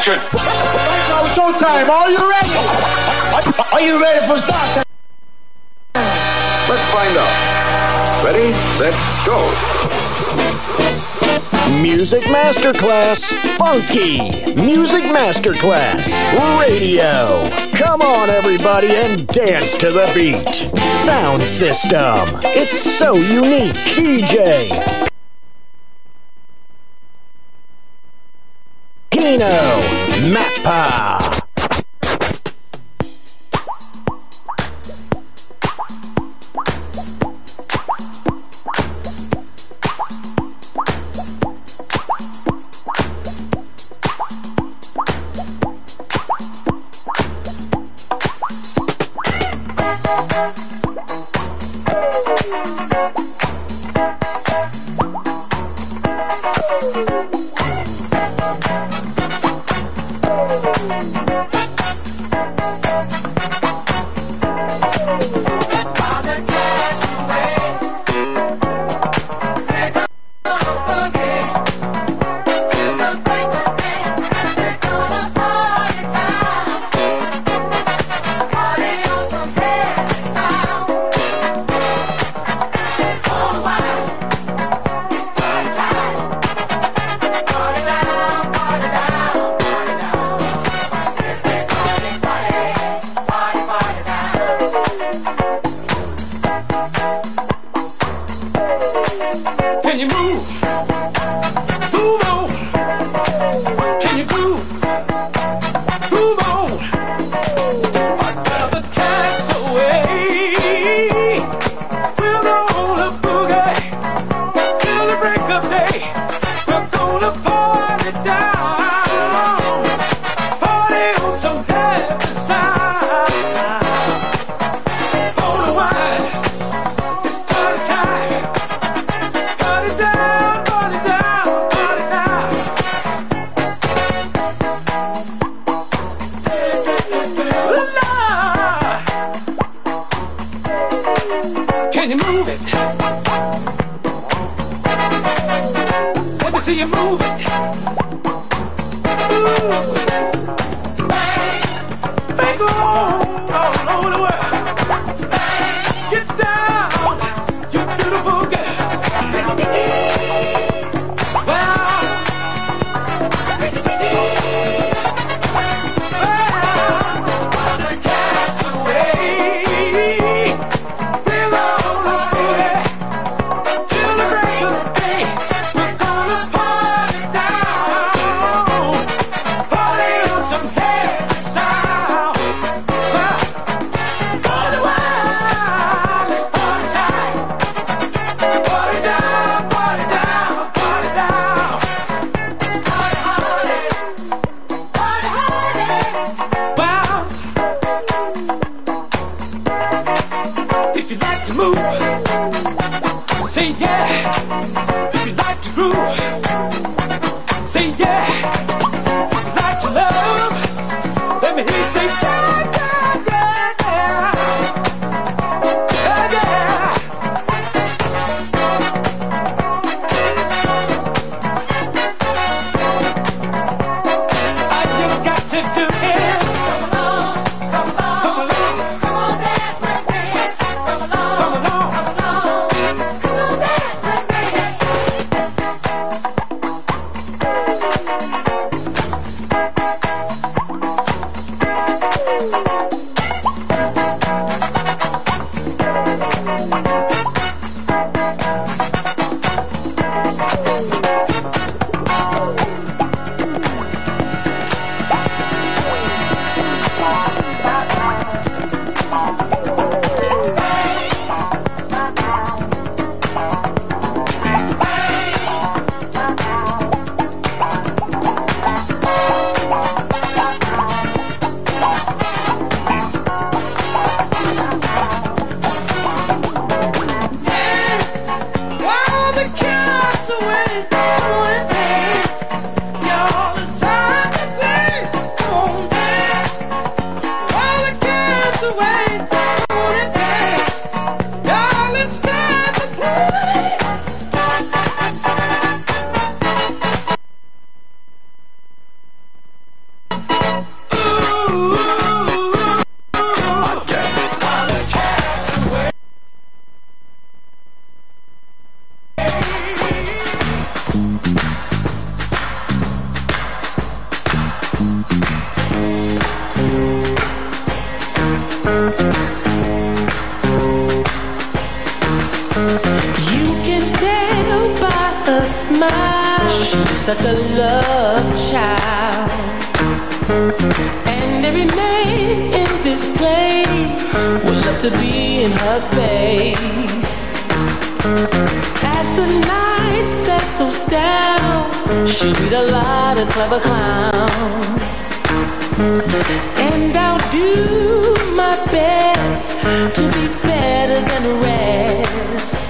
Now showtime. Are you ready? Are you ready for start? Let's find out. Ready, Let's go. Music Masterclass Funky. Music Masterclass Radio. Come on, everybody, and dance to the beat. Sound system. It's so unique. DJ. Pino. Mappa. a smile. She's such a love child. And every man in this place would love to be in her space. As the night settles down, she'll meet a lot of clever clowns. And I'll do my best to be better than the rest.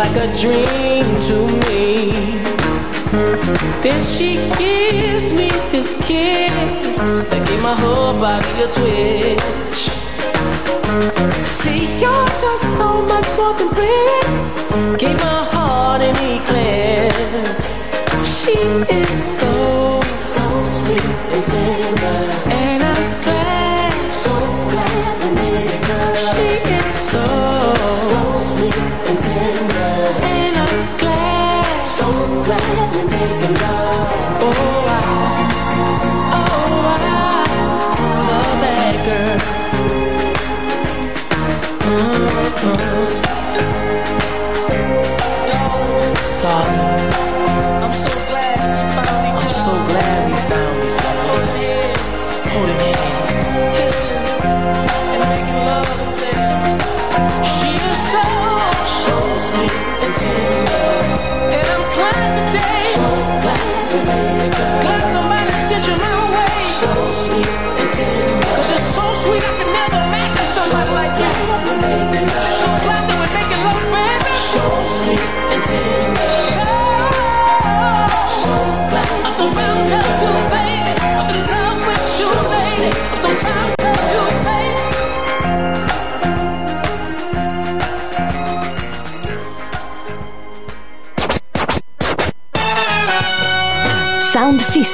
like a dream to me. Then she gives me this kiss that gave my whole body a twitch. See, you're just so much more than pretty. Gave my heart an eclipse. She is so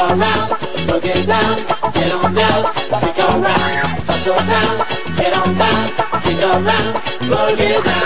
around, boogie down, get on down, kick around, hustle down, get on down, kick around, boogie down.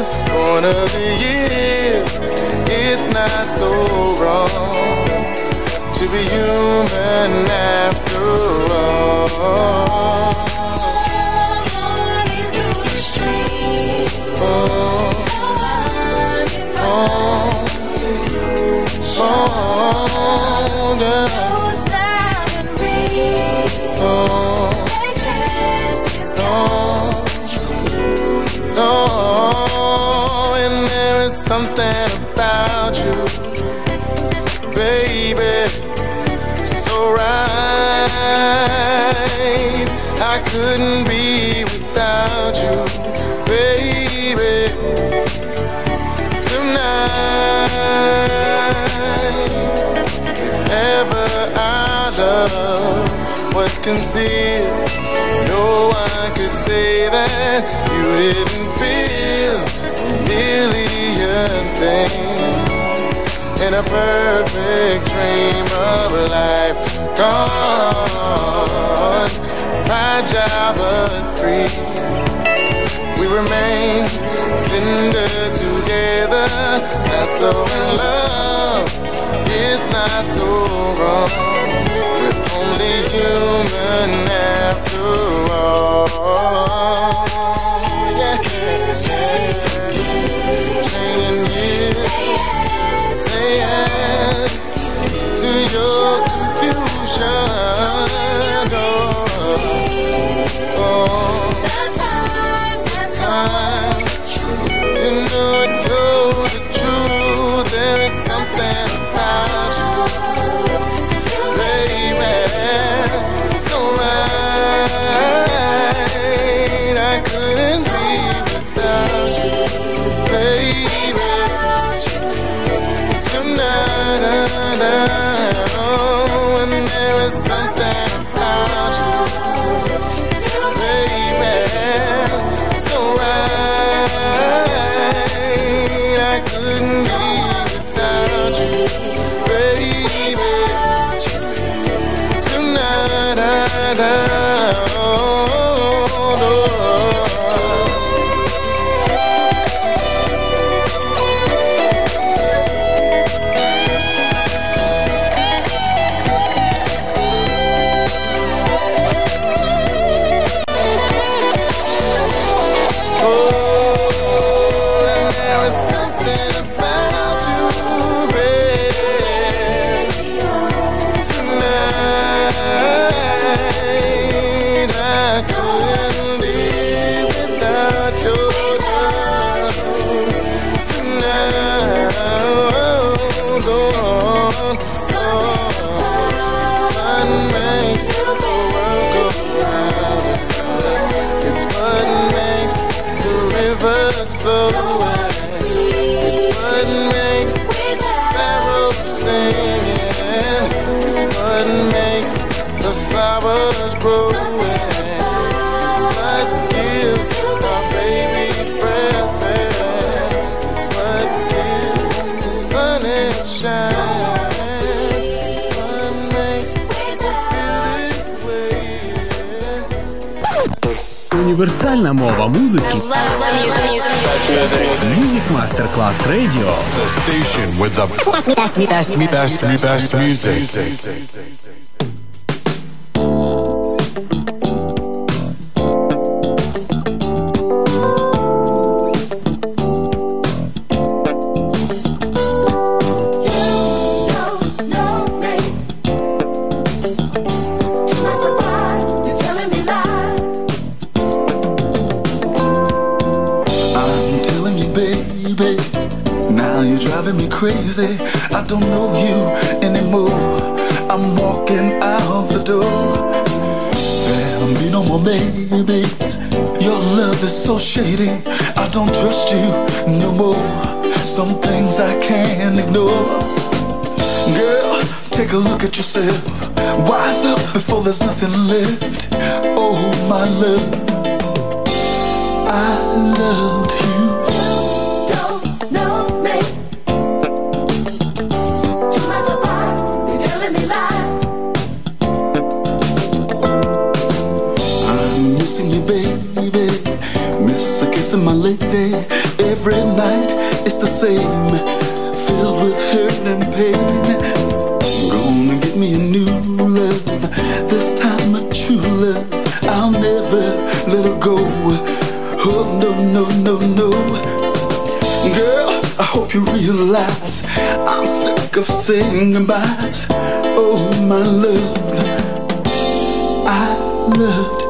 Imperfections. One of the years, it's not so wrong to be human after all. Couldn't be without you, baby. Tonight, if ever our love was concealed, no one could say that you didn't feel a million things in a perfect dream of life gone, fragile but free. We remain tender together, not so in love. It's not so wrong. We're only human after all. Універсальна мова музики. Music Masterclass Radio. The station with the best, best, best, best, music. Crazy. I don't know you anymore. I'm walking out the door. There'll be no more babies. Your love is so shady. I don't trust you no more. Some things I can't ignore. Girl, take a look at yourself. Wise up before there's nothing left. Oh, my love, I loved you. Same, filled with hurt and pain. Gonna get me a new love, this time a true love. I'll never let her go. Oh no, no, no, no. Girl, I hope you realize I'm sick of saying goodbyes. Oh my love, I loved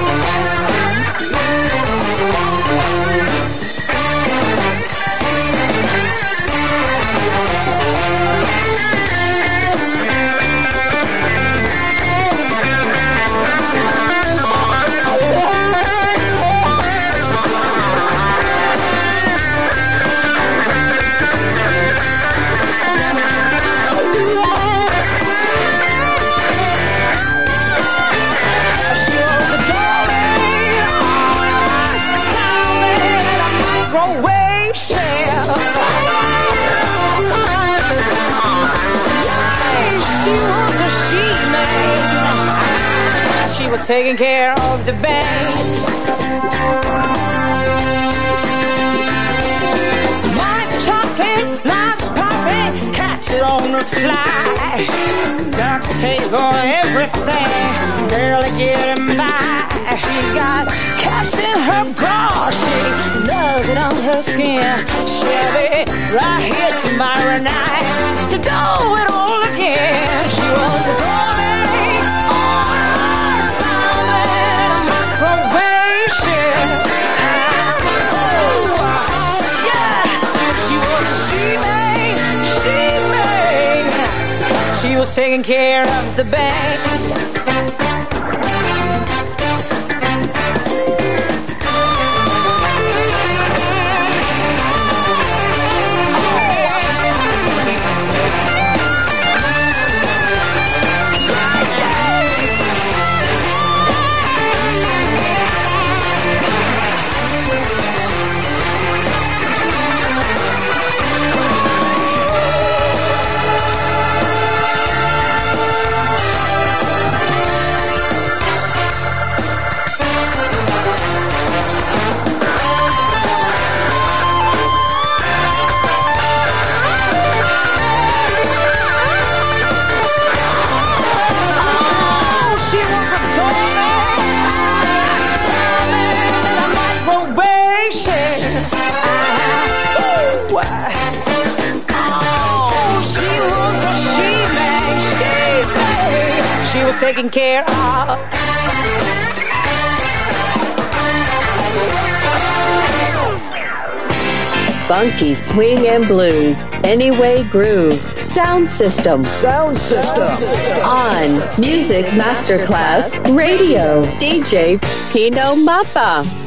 taking care of the catch it on the fly. Duct tape on everything, barely getting by. She got cash in her bra, she loves it on her skin. She'll right here tomorrow night to do it all again. She was a doormaid taking care of the bank. taken care of. Funky swing and blues, anyway groove, sound system, sound system, on Music Masterclass Radio, DJ Pino Mappa.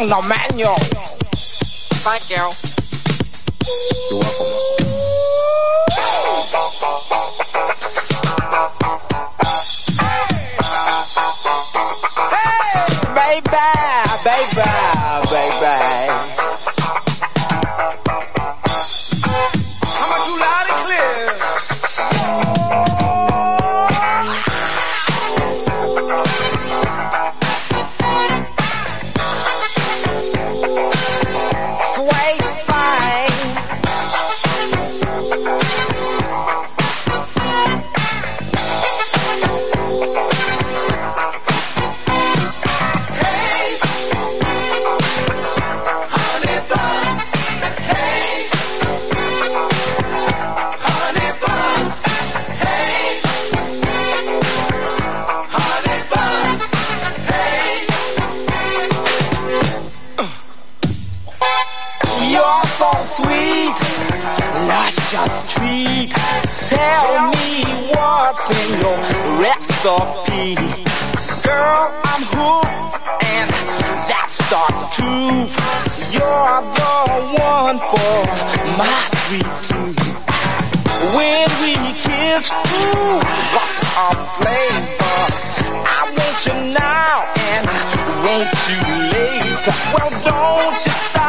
on the menu. Thank you. Recipe. Girl, I'm hooked, and that's the truth. You're the one for my sweet tooth. When we kiss, ooh, what a flavor. I want you now, and I want you later. Well, don't you stop,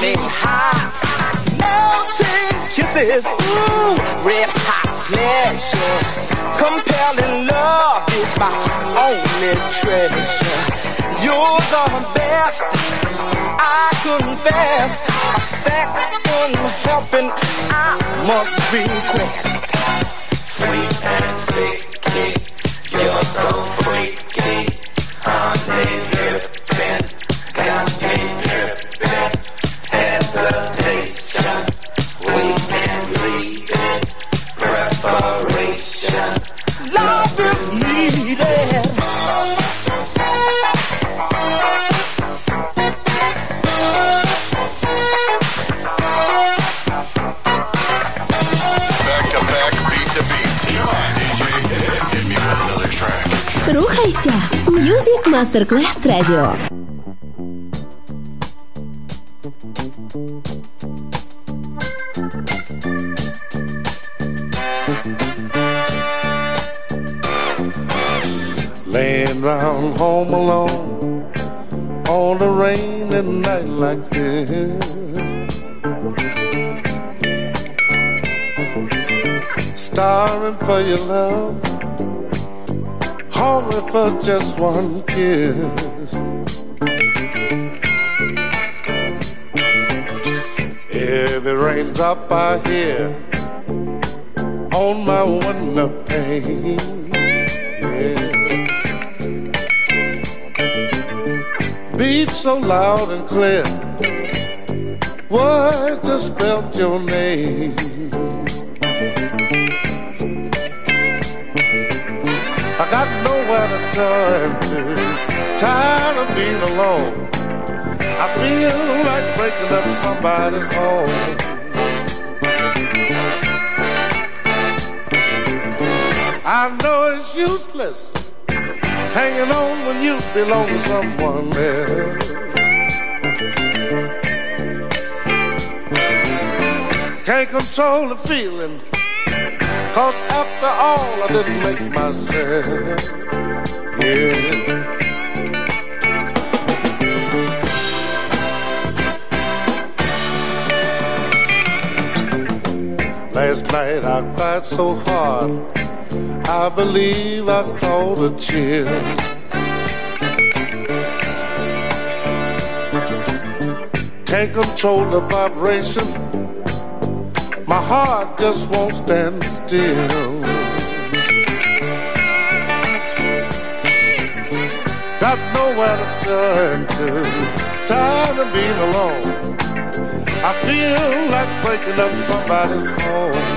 makes hot. Melting kisses, ooh, red hot pleasure. Compelling love is my only treasure. You're the best, I confess a second helping I must request. Masterclass Radio. Laying round home alone on a rainy night like this. Starving for your love for just one kiss. Every raindrop I hear on my window pane. Yeah. Beat so loud and clear. What just spelled your name? I got nowhere to turn to. Tired of being alone. I feel like breaking up somebody's home. I know it's useless hanging on when you belong to someone else. Can't control the feeling Cause after all, I didn't make myself. Yeah. Last night I cried so hard, I believe I caught a chill. Can't control the vibration my heart just won't stand still. Got nowhere to turn to. Tired of being alone. I feel like breaking up somebody's home.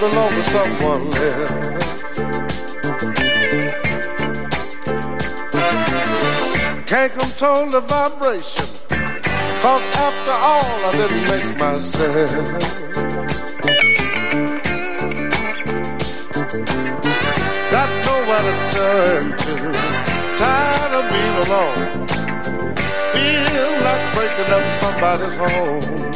belong to someone else. Can't control the vibration, cause after all I didn't make myself. Got nowhere to turn to, tired of being alone. Feel like breaking up somebody's home.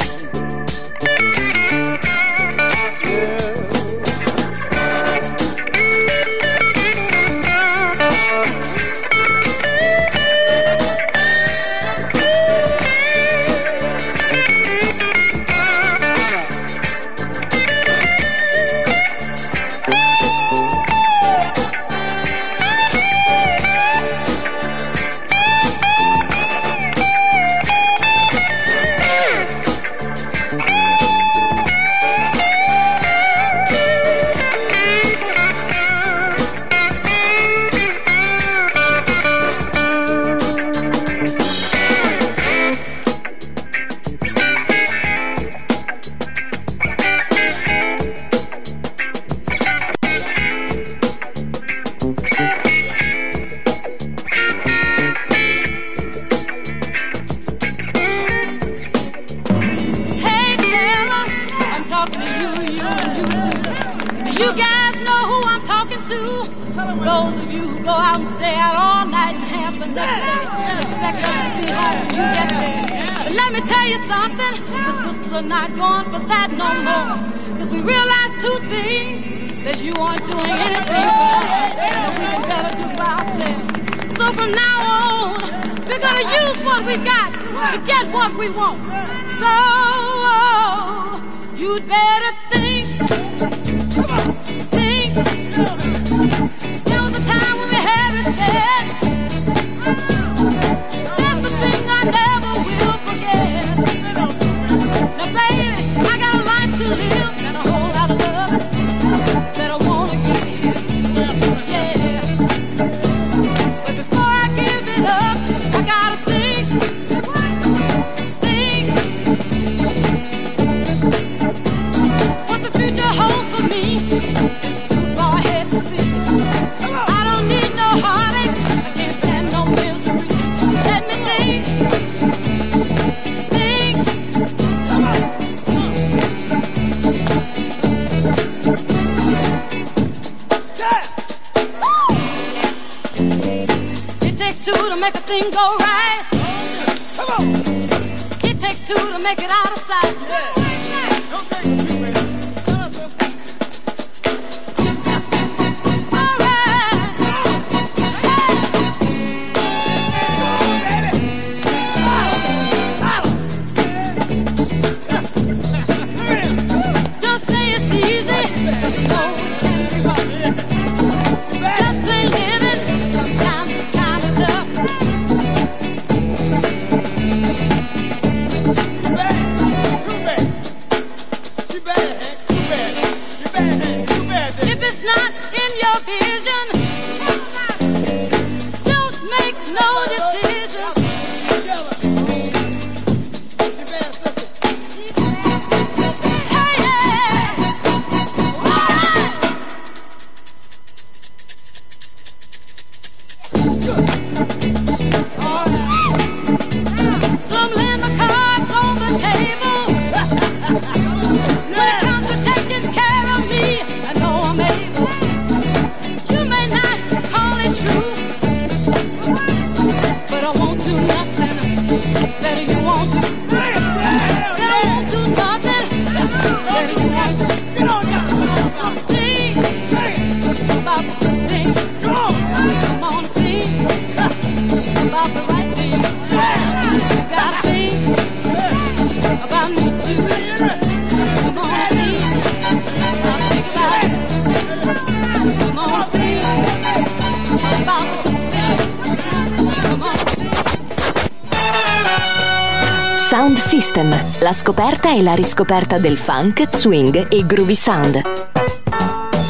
è la riscoperta del funk, swing e groovy sound.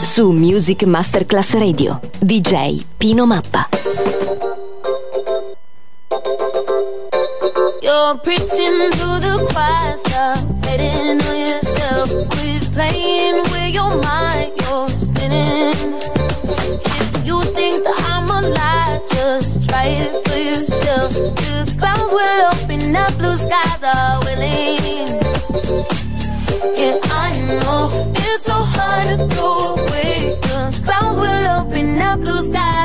Su Music Masterclass Radio, DJ Pino Mappa. You're preaching to the choir.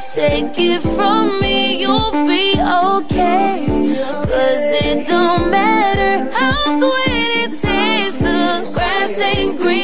just take it from me, you'll be okay. Cause it don't matter how sweet it tastes, the grass ain't green.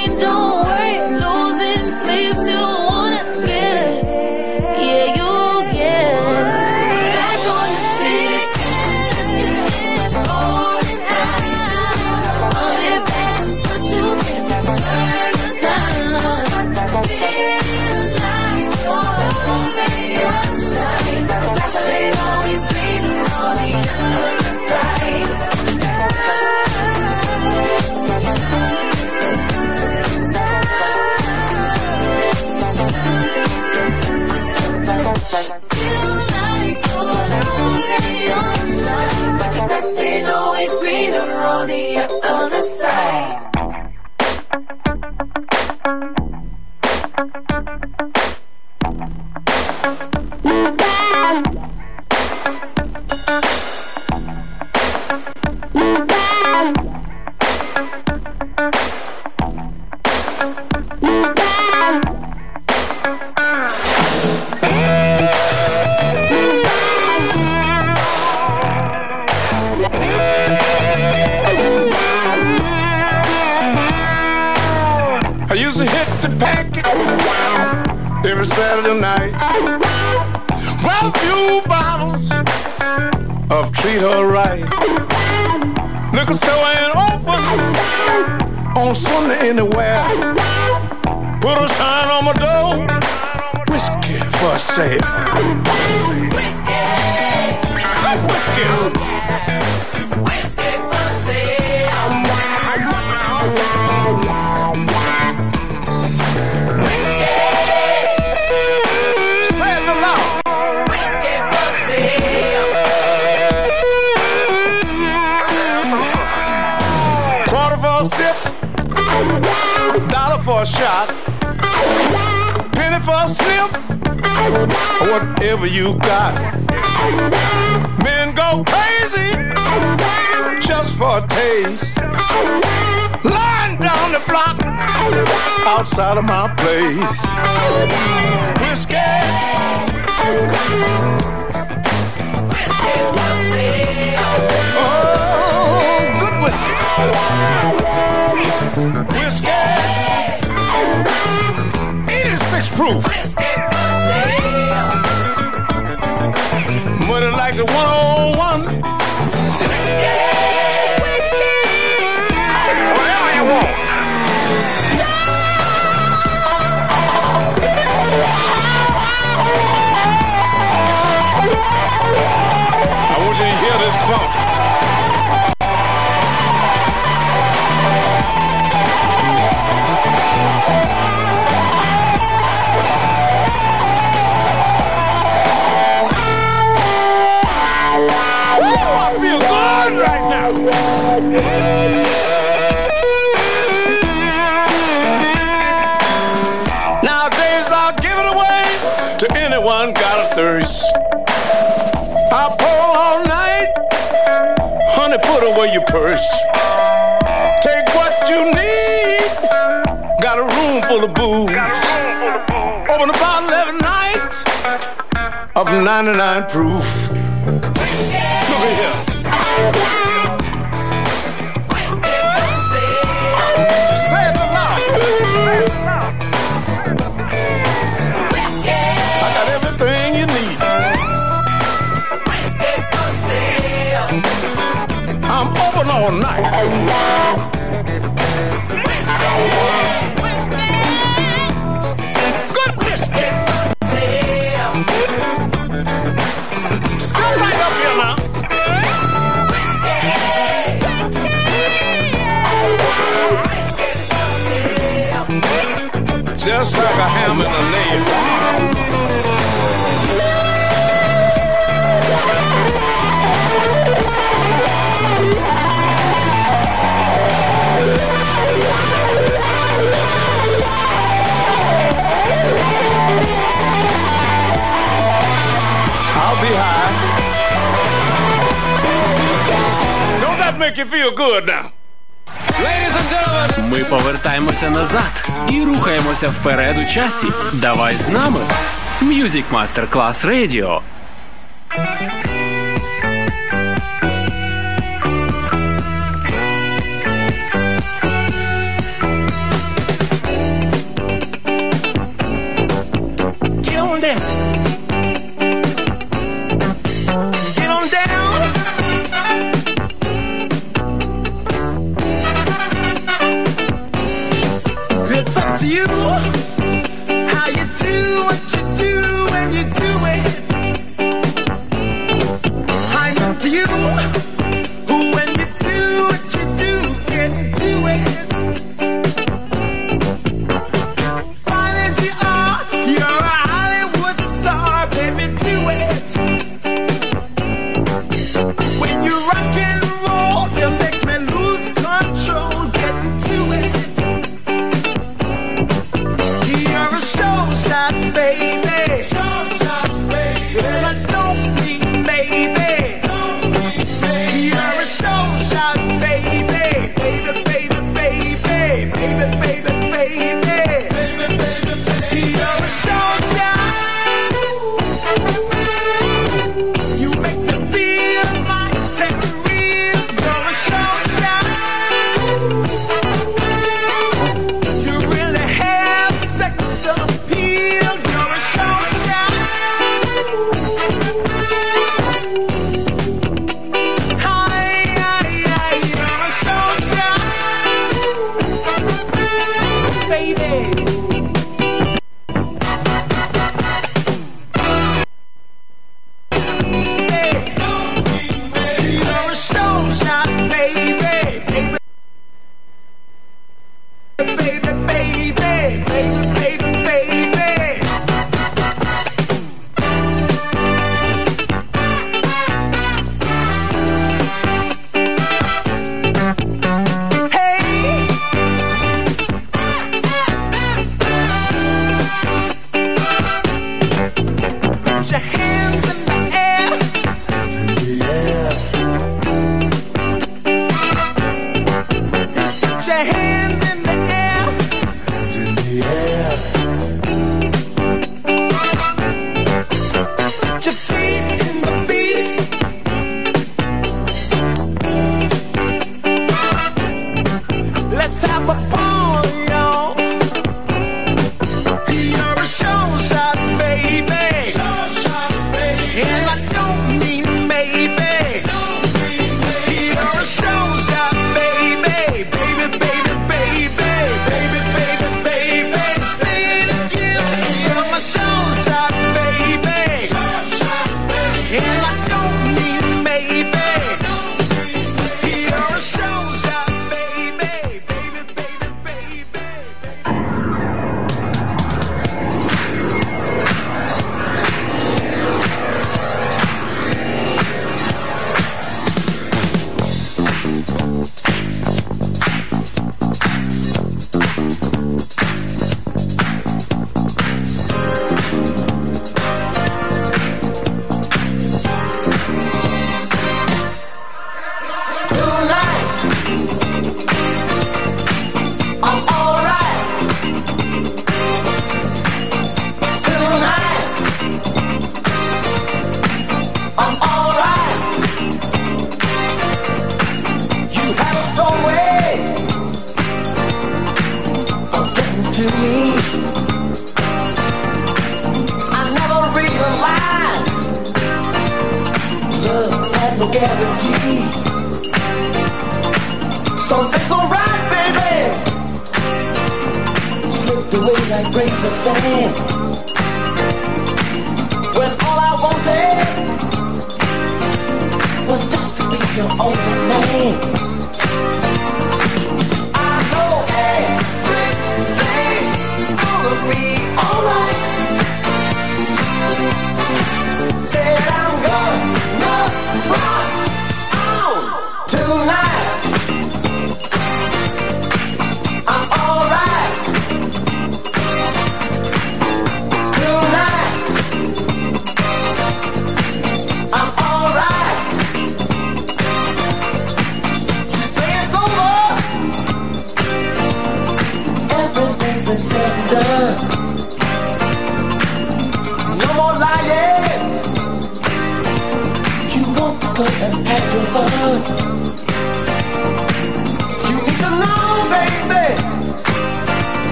shot, penny for a slip, whatever you got. Men go crazy just for a taste. Lying down the block outside of my place. Whiskey. Whiskey, whiskey. Oh, good whiskey. Whiskey. 86 proof. Money like the 101. Whatever you want. Away your purse. Take what you need, got a room full of booze. Open a bottle every night of 99 proof. All night. Good whiskey. Still right up here now. Just like a ham and a nail. That make you feel good now? Ми повертаємося назад і рухаємося вперед у часі. Давай з нами. Music Master Class Radio.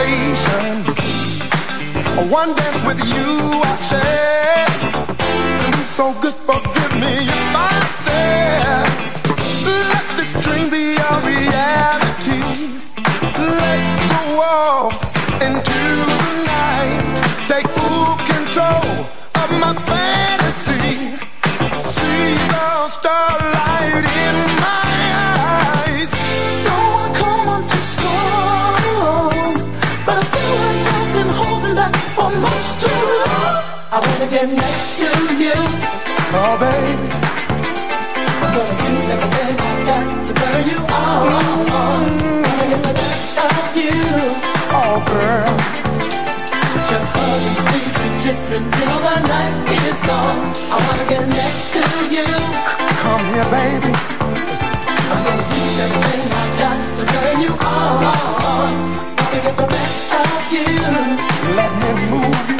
my sedation. One dance with you I share. So good, forgive me if I stare. Let this dream be a reality. Let's go off into the night. Take full control of my fantasy. See the starlight wanna get next to you. Oh, baby. I'm gonna use everything I got to turn you oh, oh, oh. on. Wanna get the best of you. Oh, girl. Just hug and squeeze and kiss until the night is gone. I wanna get next to you. Come here, baby. I'm gonna use everything I got to turn you on. I wanna get the best of you. Let me move you.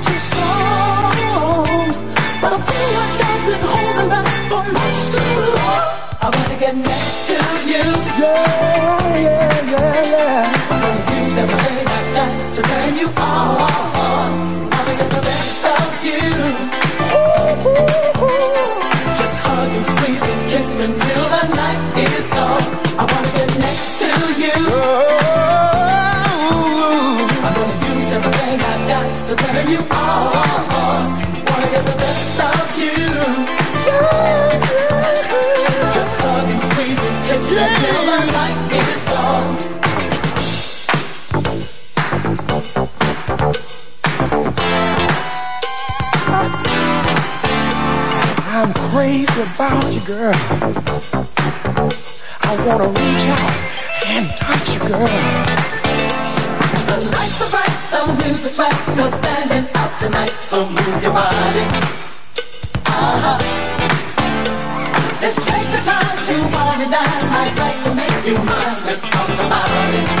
about you, girl. I wanna reach out and touch you, girl. The lights are bright, the music's right. We're standing out tonight, so move your body. Uh-huh. Let's take the time to wind and dine. I'd like to make you mine. Let's talk about it.